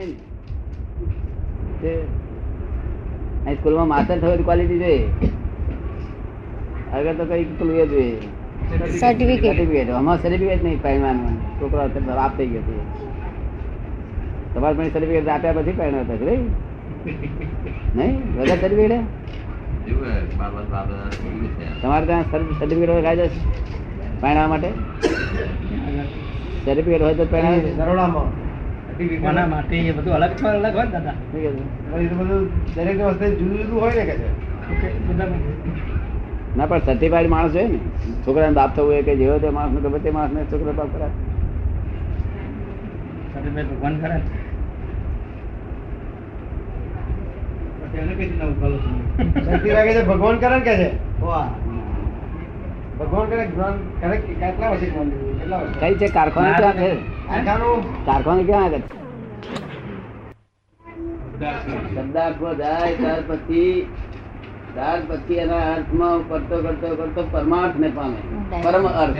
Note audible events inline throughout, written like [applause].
તે અહીં સ્કૂલમાં માસ્ટર થવાની ક્વોલિટી જોઈએ. આગળ તો કઈ પેલું એ જોઈએ. સર્ટિફિકેટ સર્ટિફિકેટ આમાં સર્ટિફિકેટ નહીં પરિણામનું છોકરો અત્યારે બાપ થઈ ગયો છે. તમારે પણ સર્ટિફિકેટ આપ્યા પછી થશે નહીં? નહીં? વગર સર્ટિફિકેટ તમારે ત્યાં સર્ટિફિકેટ હોય કાયદો માટે? [laughs] સર્ટિફિકેટ હોય તો કોના માટે એ બધું અલગ છે અલગ હોય ને દાદા? એ તો બધું દરેક વસ્તુ જુદું જુદું હોય ને કે છે? ના પણ સર્ટિફાઈડ માણસ હોય ને. છોકરાને બાપ થવું હોય કે જેવો તે માણસ ગમે તે માણસ ને છોકરો બાપ કરાય. સર્ટિફિકેટ ભગવાન કરે ને. [laughs] ભગવાન કરે ને કે છે? વાહ ભગવાન કરે જ્ઞાન કરે કે કેટલા વર્ષે જ્ઞાન લીધું? કેટલા વર્ષે? કઈ છે? કારખાનું ક્યાં છે? કારખાનું? કારખાનું ક્યાં આગળ? શબ્દાર્થમાં જાય ત્યાર પછી ત્યાર પછી એના અર્થમાં કરતો કરતો કરતો પરમાર્થ ને પામે. પરમ અર્થ.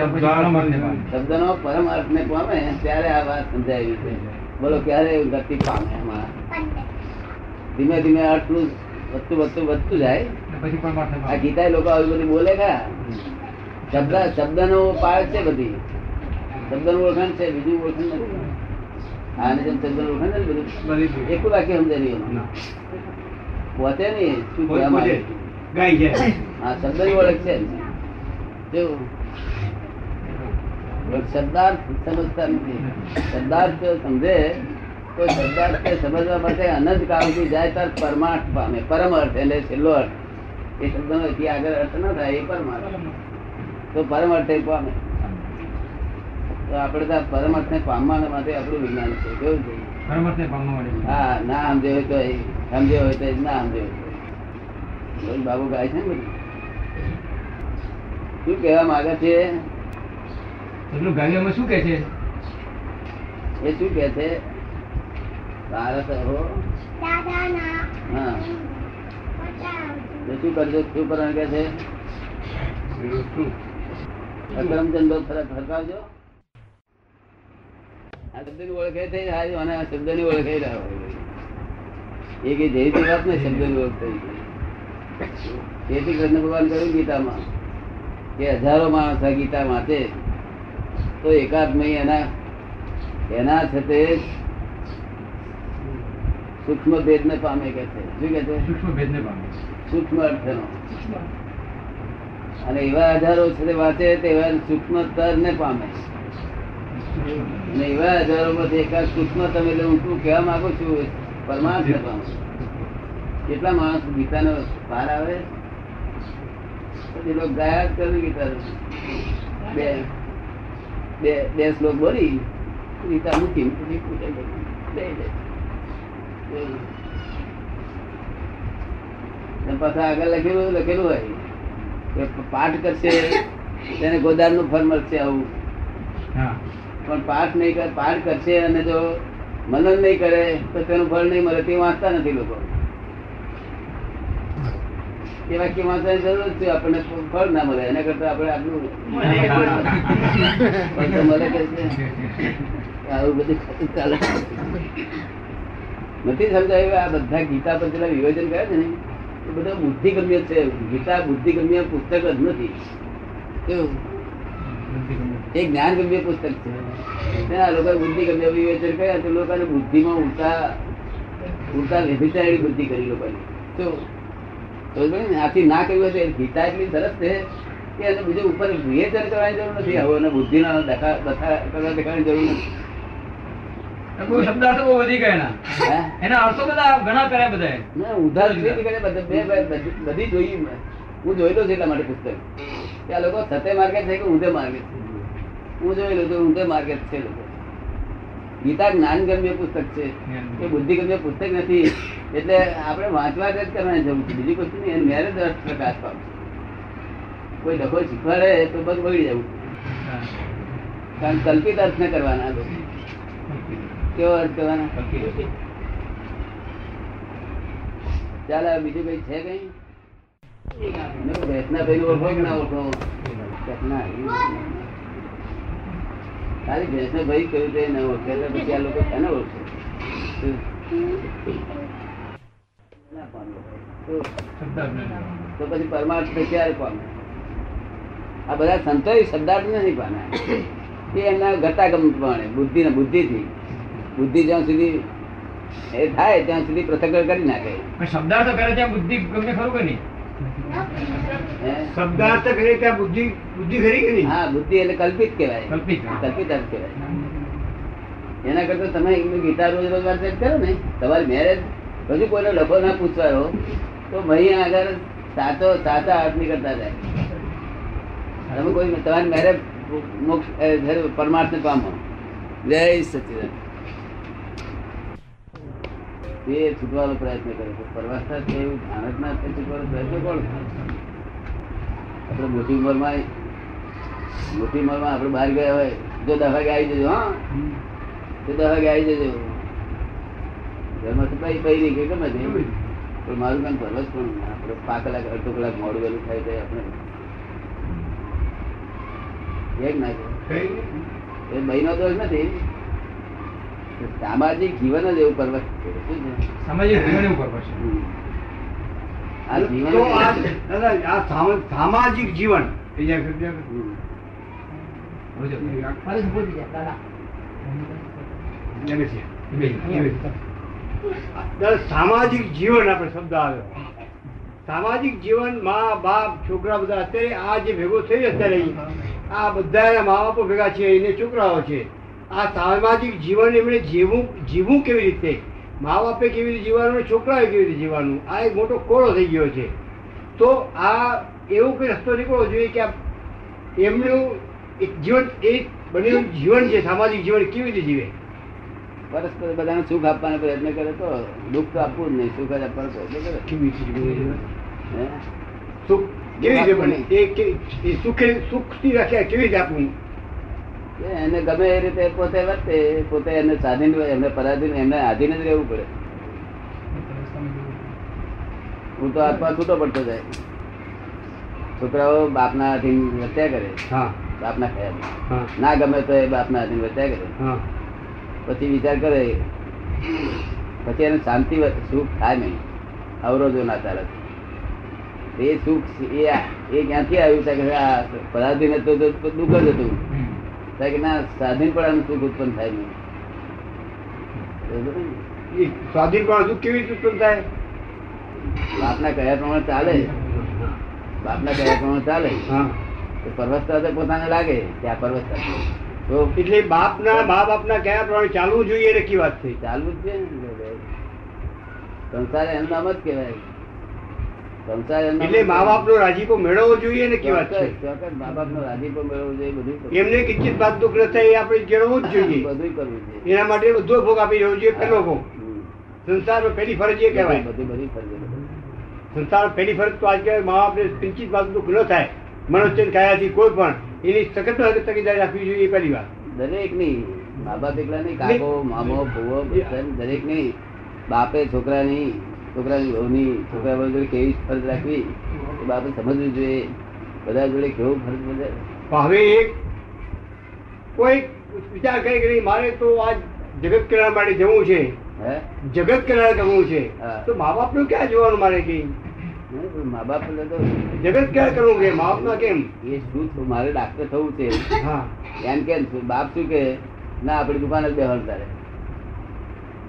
શબ્દનો પરમ અર્થ ને પામે ત્યારે આ વાત સમજાવી છે. બોલો ક્યારે ગતિ પામે એમાં? ધીમે ધીમે અર્થનું વધતું વધતું વધતું જાય. પછી પણ પાછળ આ ગીતા લોકો આવી બધી બોલે ખરા. શબ્દ શબ્દનો પાળ છે બધી શબ્દનું ઓળખાણ છે બીજું ઓળખાણ નથી આને જેમ શબ્દનું ઓળખાણ છે ને બધું બધી એક વાક્ય સમજે નહીં એમાં. પોતે નહીં શું કહેવા માંગે છે. ગાય છે આ શબ્દની ઓળખ છે કેવું? પણ શબ્દાર્થ સમજતા નથી શબ્દાર્થ સમજે તો શબ્દાર્થ ને સમજવા માટે અનંત કાળથી જાય ત્યારે પરમાર્થ પામે પરમ અર્થ એટલે છેલ્લો અર્થ એ શબ્દનો એથી આગળ અર્થ ન થાય એ પરમાર્થ તો પરમ અર્થે પામે. તો આપણે તો પરમ અર્થ ને પામવા માટે આપણું વિજ્ઞાન છે કેવું છે? પરમાત્મા પામવા માટે હા ના સમજે હોય તો સમજે હોય તો એ, ના સમજે હોય બાબુ ગાય છે ને બધું? શું કહેવા માંગે છે? એટલું ગાયમાં શું કે છે? એ શું કે છે? ભારત હો. હા. તો શું કરજો? શું કરવાનું કે છે? ને હજારો માણસ ગીતા માટે તો એકાદ મહી એના એના છે તે સૂક્ષ્મ ભેદ ને પામે કે છે શું કે છે સૂક્ષ્મ ભેદને પામે સૂક્ષ્મ અર્થનો અને એવા હજારો છે વાંચે તેવા સૂક્ષ્મ તર ને પામે. અને એવા હજારો માંથી એકાદ સૂક્ષ્મ તમે એટલે હું શું કહેવા માંગુ છું પરમાર્થ ને પામે. કેટલા માણસ ગીતાનો પાર આવે? પછી લોકો ગાયા જ કરે ગીતા બે બે બે શ્લોક બોલી ગીતા મૂકી મૂકી પૂજા કરી. પાછા આગળ લખેલું લખેલું હોય. પાઠ કરશે. તેને ગોદારનું ફળ મળશે આવું. પણ પાઠ નહીં કરે પાઠ કરશે અને જો મનન નહીં કરે તો તેનું ફળ નહીં મળે તે વાંચતા નથી લોકો. એ વાક્ય વાંચવાની જરૂર છે આપણને ફળ ના મળે. એના કરતા આપણે આટલું મળે કે આવું બધું ચાલે. નથી સમજાયું આ બધા ગીતા પર પેલા વિવેચન કરે છે ને? બધા બુદ્ધિગમ્ય છે. ગીતા બુદ્ધિગમ્ય પુસ્તક જ નથી. એ જ્ઞાનગમ્ય પુસ્તક છે. આ લોકો બુદ્ધિગમ્ય વિવેચન કર્યા તો લોકોને બુદ્ધિમાં ઉડતા ઉડતા વ્યભિચારી બુદ્ધિ કરી લોકોની તો? તો આથી ના કહ્યું હશે ગીતા એટલી સરસ છે કે એને બીજું ઉપર વિવેચન કરવાની જરૂર નથી. હવે બુદ્ધિના દખા દખા કરવા દેખાવાની જરૂર નથી. શબ્દાર્થો બહુ વધી ગયા એના. એના અર્થો બધા ઘણા કર્યા બધાએ. ઉધાર ખરીદી કરે બધા બે બે બધી બધી જોઈ હું જોયેલો છે એટલા માટે પુસ્તક. કે આ લોકો સતે માર્કેટ છે કે ઊંધે માર્કેટ છે? હું જોયેલો તો ઊંધે માર્કેટ છે લોકો. ગીતા જ્ઞાન ગમ્ય પુસ્તક છે. એ બુદ્ધિ ગમ્ય પુસ્તક નથી. એટલે આપણે વાંચવા જ કરવાની જરૂર છે. બીજી કશું નહીં મેરે જ અર્થ પ્રકાશ પામશે. કોઈ ડખો શીખવાડે તો બધું બગડી જવું કારણ કલ્પિત અર્થ ને કરવાના લોકો. કેવો અર્થ કરવાના ચાલ બીજું કઈ છે કઈ? ભેંસનાભાઈ ઓળખો કે ના ઓળખો ના, એ નથી. કહ્યું છે એને ઓળખે તો પછી આ લોકો એને ઓળખે. તો પરમાર્થ ક્યારે પામે? આ બધા સંતો શબ્દાર્થ નથી પાના એ એમના ઘટાગમ પ્રમાણે બુદ્ધિ ને બુદ્ધિથી. બુદ્ધિ જ્યાં સુધી એ થાય ત્યાં સુધી પૃથક કરી નાખે. શબ્દાર્થ કરે ત્યાં બુદ્ધિ ગમે ખરું કે નહીં? શબ્દાર્થ કરે ત્યાં બુદ્ધિ બુદ્ધિ ખરી કે હા બુદ્ધિ એટલે કલ્પિત કહેવાય. કલ્પિત. કલ્પિત અર્થ કહેવાય. એના કરતા તમે ગીતા રોજ રોજ વાંચન કરો ને. તમારી મેરેજ હજુ કોઈને લખો ના પૂછવાનો તો ભાઈ આગળ સાચો સાચા આદમી કરતા જાય. તમે કોઈ તમારી મેરેજ મોક્ષ પરમાર્થ પામો. જય સચિદાન તે છૂટવાનો પ્રયત્ન કરે છે. પરમાર્થ એવું આનંદ ના થાય છૂટવાનો પ્રયત્ન કોણ આપણે મોટી ઉંમરમાં મોટી ઉંમરમાં આપણે બહાર ગયા હોય જો દસ વાગે આવી જજો હા? તો દસ વાગે આવી જજો. ઘરમાં તો કઈ કઈ નહીં ગમે તે પણ મારું કામ પરવસ પણ આપણે પાંચ કલાક અડધો કલાક મોડું વહેલું થાય તો આપણે એક ના એ મહિનો દોષ નથી. સામાજિક જીવન જ એવું પર્વત છે. સામાજિક જીવન એવું પર્વત છે. સામાજિક જીવન. સામાજિક જીવન આપણે શબ્દ આવ્યો. સામાજિક જીવન મા બાપ છોકરા બધા અત્યારે આ જે ભેગો થઈ અત્યારે આ બધા મા બાપો ભેગા છે એને છોકરાઓ છે. આ સામાજિક જીવન એમણે જીવવું જીવવું કેવી રીતે? મા બાપે કેવી રીતે જીવવાનું છોકરાએ કેવી રીતે જીવવાનું? આ એક મોટો કોળો થઈ ગયો છે. તો આ એવું કોઈ રસ્તો નીકળવો જોઈએ કે આ એમનું એક જીવન એ બનેલું જીવન છે સામાજિક જીવન કેવી રીતે જીવે? પરસ્પર બધાને સુખ આપવાનો પ્રયત્ન કરે તો દુઃખ તો આપવું જ નહીં સુખ જ આપવાનો પ્રયત્ન કરે. કેવી રીતે? સુખ કેવી રીતે બને? એ સુખે સુખથી રાખ્યા કેવી રીતે આપવું? એને ગમે એ રીતે પોતે વર્તે પોતે એને સ્વાધીન એમને પરાધીન એમને આધીન જ રહેવું પડે. હું તો આત્મા છૂટો પડતો જાય. છોકરાઓ બાપના આધીન વર્ત્યા કરે. હા. બાપના ખયાલ. ના ગમે તો એ બાપના આધીન વર્ત્યા કરે. પછી વિચાર કરે પછી એને શાંતિ સુખ થાય નહીં. અવરોધો ના ચાલે. એ સુખ એ એ ક્યાંથી આવ્યું છે કે પરાધીન હતું તો દુઃખ જ હતું. કે ના સ્વાધીન પણ સુખ ઉત્પન્ન થાય નહીં બરોબર ને? એ સ્વાધીન પણ સુખ કેવી રીતે ઉત્પન્ન થાય બાપના કયા પ્રમાણે ચાલે બાપના કયા પ્રમાણે ચાલે હા તો પરવસતા તો પોતાને લાગે કે આ પરવસતા છે. તો એટલે બાપના મા બાપના કયા પ્રમાણે ચાલવું જોઈએ એને કી વાત થઈ ચાલવું જ છે ને સંસાર એનું નામ જ કહેવાય સંસાર એનું નામ એટલે મા બાપનો રાજીપો મેળવવો જોઈએ ને છે? મા રાજીપો મેળવવો જોઈએ બધું એમને કિંચિત બાદ દુઃખ ન થાય એ આપણે જણાવવું જ જોઈએ. [laughs] બધું કરવું જોઈએ. એના માટે બધો ભોગ આપી દેવો જોઈએ પહેલો ભોગ. હમ. સંસારમાં ફરજ એ કહેવાય. બધી બધી ફરજો સંસારમાં પહેલી ફરજ તો આજ કહેવાય મા બાપને કિંચિત બાદ દુઃખ ન થાય. મનોચન કાયાથી કોઈ પણ એની સખત તકેદારી રાખવી જોઈએ પહેલી વાત. દરેકની મા બાપ એકલા નહીં કાકો મામો ભૂવો દરેક નહીં. બાપે છોકરાની છોકરાની વહુની છોકરા વગર કેવી ફરજ રાખવી એ બાબત સમજવી જોઈએ. બધા જોડે કેવો ફરજ પણ હવે એક કોઈ વિચાર કરે કે નહીં મારે તો આજ જગત કલ્યાણ માટે જવું છે. હે? જગત કલ્યાણ કરવું છે. તો મા બાપનું ક્યાં જોવાનું મારે કે? મા બાપ તો જગત ક્યાં કરવું કે? મા બાપના કેમ? એ શું? મારે ડાક્ટર થવું છે. હા. એમ કેમ? બાપ શું કે ના આપણી દુકાન જ બેહવાનું તારે.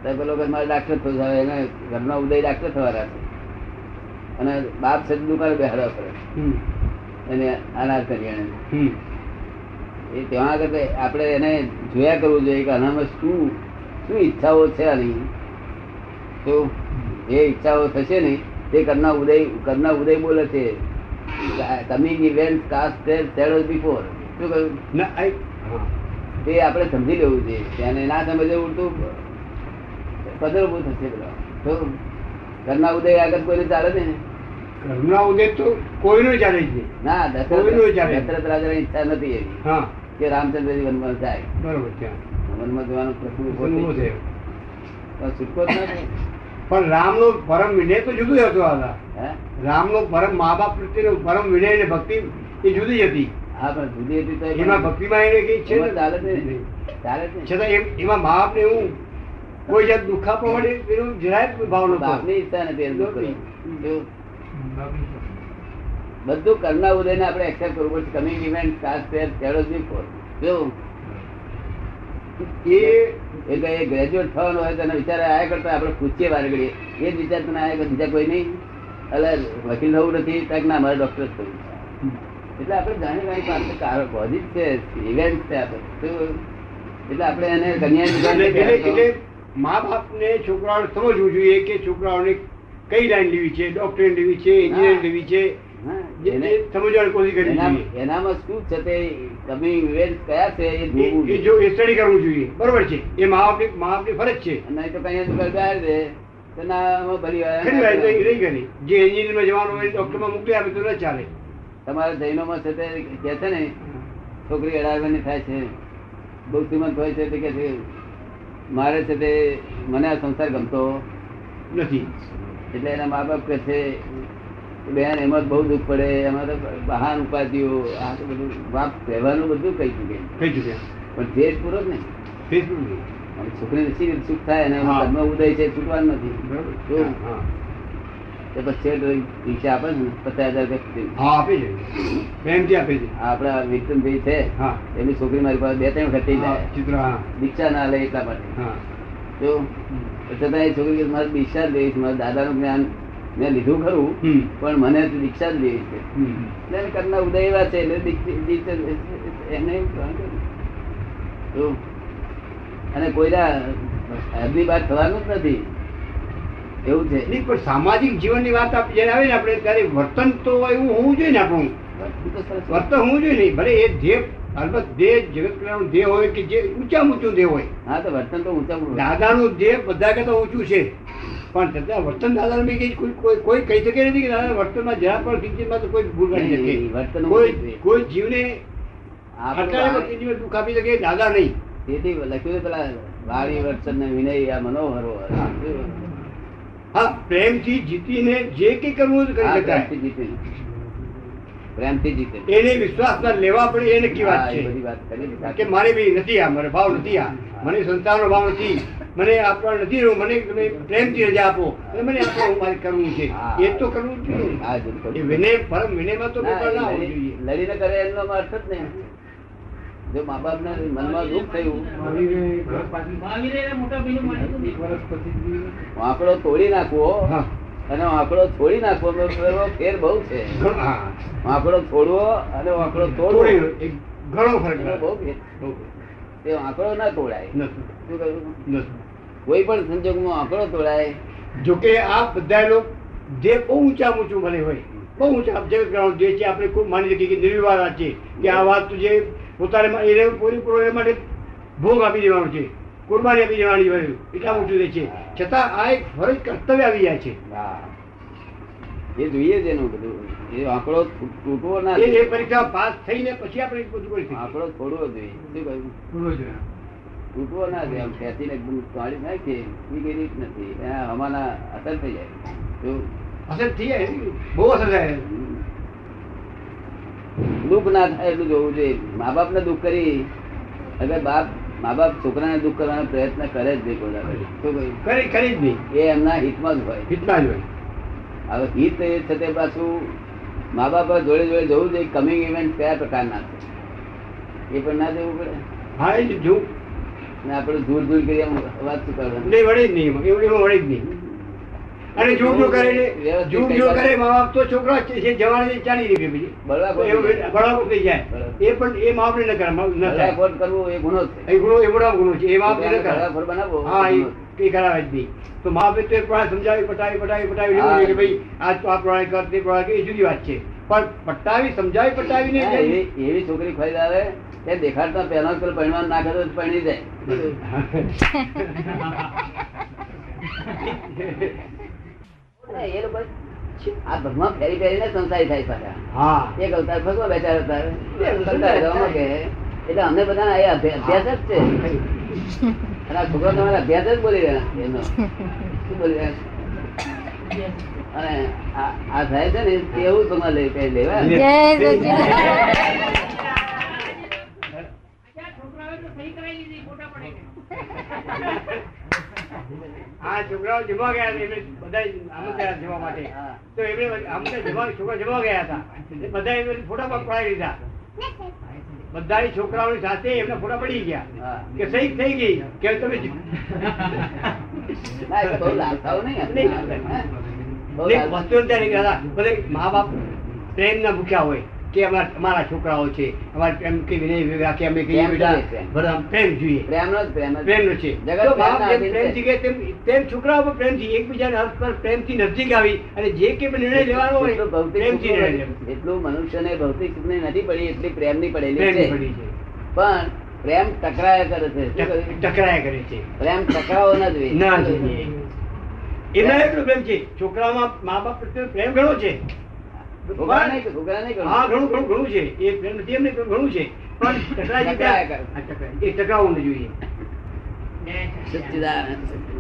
પેલો મારે ડાક્ટર થયો એને ઘરનો ઉદય ડાક્ટર થવાના છે અને બાપ છે દુકાને બેહાડવા પડે એને અનાજ કરી એને. એ ત્યાં આગળ આપણે એને જોયા કરવું જોઈએ કે આનામાં શું શું ઈચ્છાઓ છે આની. તો જે ઈચ્છાઓ થશે ને તે કરના ઉદય કરના ઉદય બોલે છે. Coming event cast shadow before શું કહ્યું. તે આપણે સમજી લેવું જોઈએ. તેને ના સમજે ઉલટું પદરો બહુ થશે બધા. તો ઘરના ઉદય આગળ કોઈને ચાલે ને. ઘરના ઉદય તો કોઈનો ચાલે છે ના દશરથ રાજા ઈચ્છા નથી એવી. હા. કે રામચંદ્રજી વનમાં જાય. બરોબર છે વનમાં જવાનો પ્રશ્ન ઊભો છે છૂટકો જ ના પણ રામનો પરમ વિનય તો જુદું હતું આલા? રામનો પરમ મા બાપ પ્રત્યેનો પરમ વિનય ને ભક્તિ એ જુદી હતી. હા પણ જુદી હતી તો એમાં ભક્તિમાં એને કઈ છે ને ચાલે ને છતાં એમ એમાં મા બાપને એવું કોઈ જાત દુખાપો આપવા માટે જરાય ભાવ બાપની ઈચ્છા નથી દુઃખ. જો બધું કરના ઉદયને આપણે એક્સેપ્ટ કરવું પડશે. Coming event cast their shadow for જો એ એટલે એ ગ્રેજ્યુએટ થવાનો હોય તો એના વિચારે આયા કરતા આપણે પૂછીએ વાર ઘડીએ એ જ વિચાર તને આયા કરતા બીજા કોઈ નહીં. એટલે વકીલ થવું નથી કાંઈક ના મારે ડોક્ટર જ થવું. એટલે આપણે જાણી જાણી પાસે કારણ પોઝિટ છે ઇવેન્ટ છે આપણે એટલે આપણે એને કન્યા મા બાપને છોકરાઓને સમજવું જોઈએ કે છોકરાઓને કઈ લાઈન લેવી છે ડોક્ટર લેવી છે એન્જિનિયર લેવી છે હા, જે- એને- જે સમજવાની કોશિશ કરવી જોઈએ. એનામાં શું છે તે કમિંગ ઇવેન્ટ કયા છે એ જોવું એ- એ જો સ્ટડી કરવું જોઈએ. બરોબર છે. એ મા બાપની મા બાપની ફરજ છે. નહીં તો કઈ દુકાન દે તો ના ભરી વાર ખરી વાત નહીં રહી જે એન્જિનિયરમાં જવાનું હોય ડોક્ટરમાં મોકલી આપે તો ન ચાલે. તમારા જૈનોમાં છે તે કે છે ને છોકરી અઢારવાની થાય છે. બહુ શ્રીમંત હોય છે તે કે છે મારે છે તે મને આ સંસાર ગમતો નથી. એટલે એના મા બાપ કહે છે બેન એમાં બહુ દુઃખ પડે એમાં તો બહાર ઉપાધિઓ આ તો બધું બાપ કહેવાનું બધું કહી ચૂકે થઈ ચૂકે પણ ભેદ પૂરો જ ને છોકરીને શી સુખ થાય અને ધર્મ ઉદય છે છૂટવાનું નથી. બરોબર. હા. તે પછી રિક્ષા આપે ને પચાસ હજાર રૂપિયા આપે છે પ્રેમથી આપે છે આ વિક્રમભાઈ છે હા. એમની છોકરી મારી પાસે બે ત્રણ વખત જાય. દીક્ષા ના લે એટલા માટે. હા. જો છતાં એ છોકરી મારે દીક્ષા જ લેવી મારા દાદાનું જ્ઞાન મેં લીધું ખરું પણ મને તો દીક્ષા જ લેવી છે. એટલે કરના ઉદય એવા છે એટલે એને જો અને કોઈના હદની વાત થવાનું જ નથી. એવું છે. નહીં પણ સામાજિક જીવનની વાત આપણે જયારે આવે ને આપણે ત્યારે વર્તન તો એવું હોવું જોઈએ ને આપણું. વર્તન હોવું જોઈએ નહીં. ભલે એ જે અલબત્ત ધ્યેય જગત કલ્યાણનું ધ્યેય હોય કે જે ઊંચા ઊંચું દેહ હોય. હા તો વર્તન તો ઊંચા. દાદાનું ધ્યેય બધા કરતા ઊંચું છે. પણ છતાં વર્તન દાદાનું બી કઈ કોઈ કોઈ- કહી શકે નથી કે દાદા વર્તનમાં જરા પણ કિંચિતમાં તો કોઈ ભૂલ કરી શકે. વર્તન કોઈ કોઈ જીવને આટલા દુઃખ આપી શકે દાદા નહીં. તેથી લખ્યું પેલા વાણી વર્તન ને વિનય આ મનોહરો. હા પ્રેમથી જીતીને જે કઈ કરવું કરી શકાય પ્રેમથી જીતે. એને વિશ્વાસ ના લેવા પડે એને કી વાત છે. કે મારે બી નથી આ મારે ભાવ નથી આ. મને સંતાનનો ભાવ નથી. મને આપવા નથી રહ્યું. મને તમે પ્રેમથી રજા આપો. અને મને આપો હું મારે કરવું છે. એ તો કરવું જોઈએ. વિનય પરમ વિનયમાં તો ના, લડીને કરે એનો અર્થ જ નહીં. જો મા બાપ મનમાં દુઃખ થયું આંકડો તોડી નાખવો અને આંકડો છોડી નાખવો ફેર બહુ છે. આંકડો છોડવો અને આંકડો તોડવો ઘણો ફરક બહુ. તે આંકડો ના તોડાય. કોઈ પણ સંજોગમાં આંકડો તોડાય. જોકે આ બધા લોકો જે બહુ ઊંચા ઊંચું ભલે હોય બહુ ઊંચા. ગ્રાઉન્ડ જે છે આપણે ખૂબ માની શકીએ કે નિર્વિવાદ છે કે આ વાત જે પોતાને એને પૂરેપૂરો એ માટે ભોગ આપી દેવાનો છે. કુરબાની આપી દેવાની હોય એટલા ઊંચું રહે છે. છતાં આ એક ફરજ કર્તવ્ય આવી જાય છે. એ જોઈએ છે એનું બધું. એ આંકડો તૂટવો ના એ પરીક્ષા પાસ થઈને પછી આપણે બધું કરી આંકડો છોડવો જોઈએ. શું કહ્યું? જોઈએ. તૂટવો ના જોઈએ. આમ ખેંચીને એકદમ કાઢી નાખીએ. એ કઈ રીત નથી. અમારા અસર થઈ જાય. અસર થઈ જાય બહુ અસર થાય દુઃખ ના થાય એટલું જોવું જોઈએ. મા બાપ ને દુઃખ કરી હવે બાપ મા બાપ છોકરાને દુઃખ કરવાનો પ્રયત્ન કરે જ નહીં કરી કરી જ નહીં. એ એમના હિતમાં જ હોય. હિતમાં જ હોય. હવે હિત એ છે તે પાછું મા બાપ જોડે જોડે જવું જોઈએ કમિંગ ઇવેન્ટ કયા પ્રકારના છે? એ પણ ના જવું પડે. હા એ જ જોવું. ને આપણે દૂર દૂર કરી વાત શું કરવાની? વળે જ નહીં. એમાં. એવું એમાં વળે જ નહીં. અને જો જો કરે વ્યવસ્થિત જો કરે મા બાપ તો છોકરો છે જવાની જવાને ચાલી રહી બીજી બળવાખોર થઈ જાય. એ પણ એ મા બાપને ન કરે ન થાય. કરવું એ ગુનો છે. એ ગુનો એ મોટા ગુનો છે. એ મા બાપને ન કરે. બનાવવો હા એ કરાવે જ નહીં. તો મા બાપે તો પણ સમજાવી પટાવી પટાવી પટાવી લેવું કે ભાઈ આ તો આ પ્રમાણે કર તે પ્રમાણે એ જુદી વાત છે. પણ પટાવી સમજાવી પટાવી ને એવી છોકરી ખરીદ આવે તે દેખાડતા પહેલા પેલો પરિણામ ના કરે તો પરણી જાય [laughs] [laughs] [laughs] એ લોકો આ ભગવાન ફેરી ફેરીને સંસારી થાય પાછા. એક અવતાર ભગવાન બેચાર અવતાર. બે અવતાર રવામાં કે એટલે અમને બધા એ અભ્યાસ જ છે. અને આ છોકરો તમારે અભ્યાસ જ બોલી રહ્યા એનો. શું બોલી રહ્યા અને આ આ થાય છે ને એવું તમારે લેવા જય સચિદાનંદ આ છોકરાઓ જમવા ગયા હતા એમને બધા આમંત્રણ જવા માટે. તો એમને આમંત્રણ જમવા છોકરા જમવા ગયા હતા. બધા એમને ફોટા પણ પડાવી લીધા. બધા છોકરાઓની સાથે એમના ફોટા પડી ગયા. કે સહી થઈ ગઈ. કે તમે. બધે મા બાપ પ્રેમ ના ભૂખ્યા હોય કે અમારા અમારા છોકરાઓ છે. અમારે પ્રેમ કે વિનય વિવેક કે અમે કહીએ બેટા બધા પ્રેમ જોઈએ. પ્રેમનો જ પ્રેમ. પ્રેમનો છે. જગત પ્રેમથી. કહે તેમ તેમ છોકરાઓ પણ પ્રેમથી એકબીજાને હસ્ત પર પ્રેમથી નજીક આવી અને જે કે નિર્ણય લેવાનો હોય પ્રેમથી નિર્ણય લેવાનો. મનુષ્યને ભૌતિક સુખની નથી પડી એટલી પ્રેમની પડેલી છે. પણ પ્રેમ ટકરાયા કરે છે? ટકરાયા કરે છે. પ્રેમ ટકરાવો ના જોઈએ. ના જોઈએ. એમના એટલું પ્રેમ છે. છોકરાઓમાં મા બાપ પ્રત્યે પ્રેમ ઘણો છે. છોકરા નહીં નહીં હા ઘણું ઘણું ઘણું છે. એ પ્રેમ નથી ઘણું છે. પણ [laughs] ટકરાય ટકરાયા. એ ટકાવવું જોઈએ. સચ્ચિદાનંદ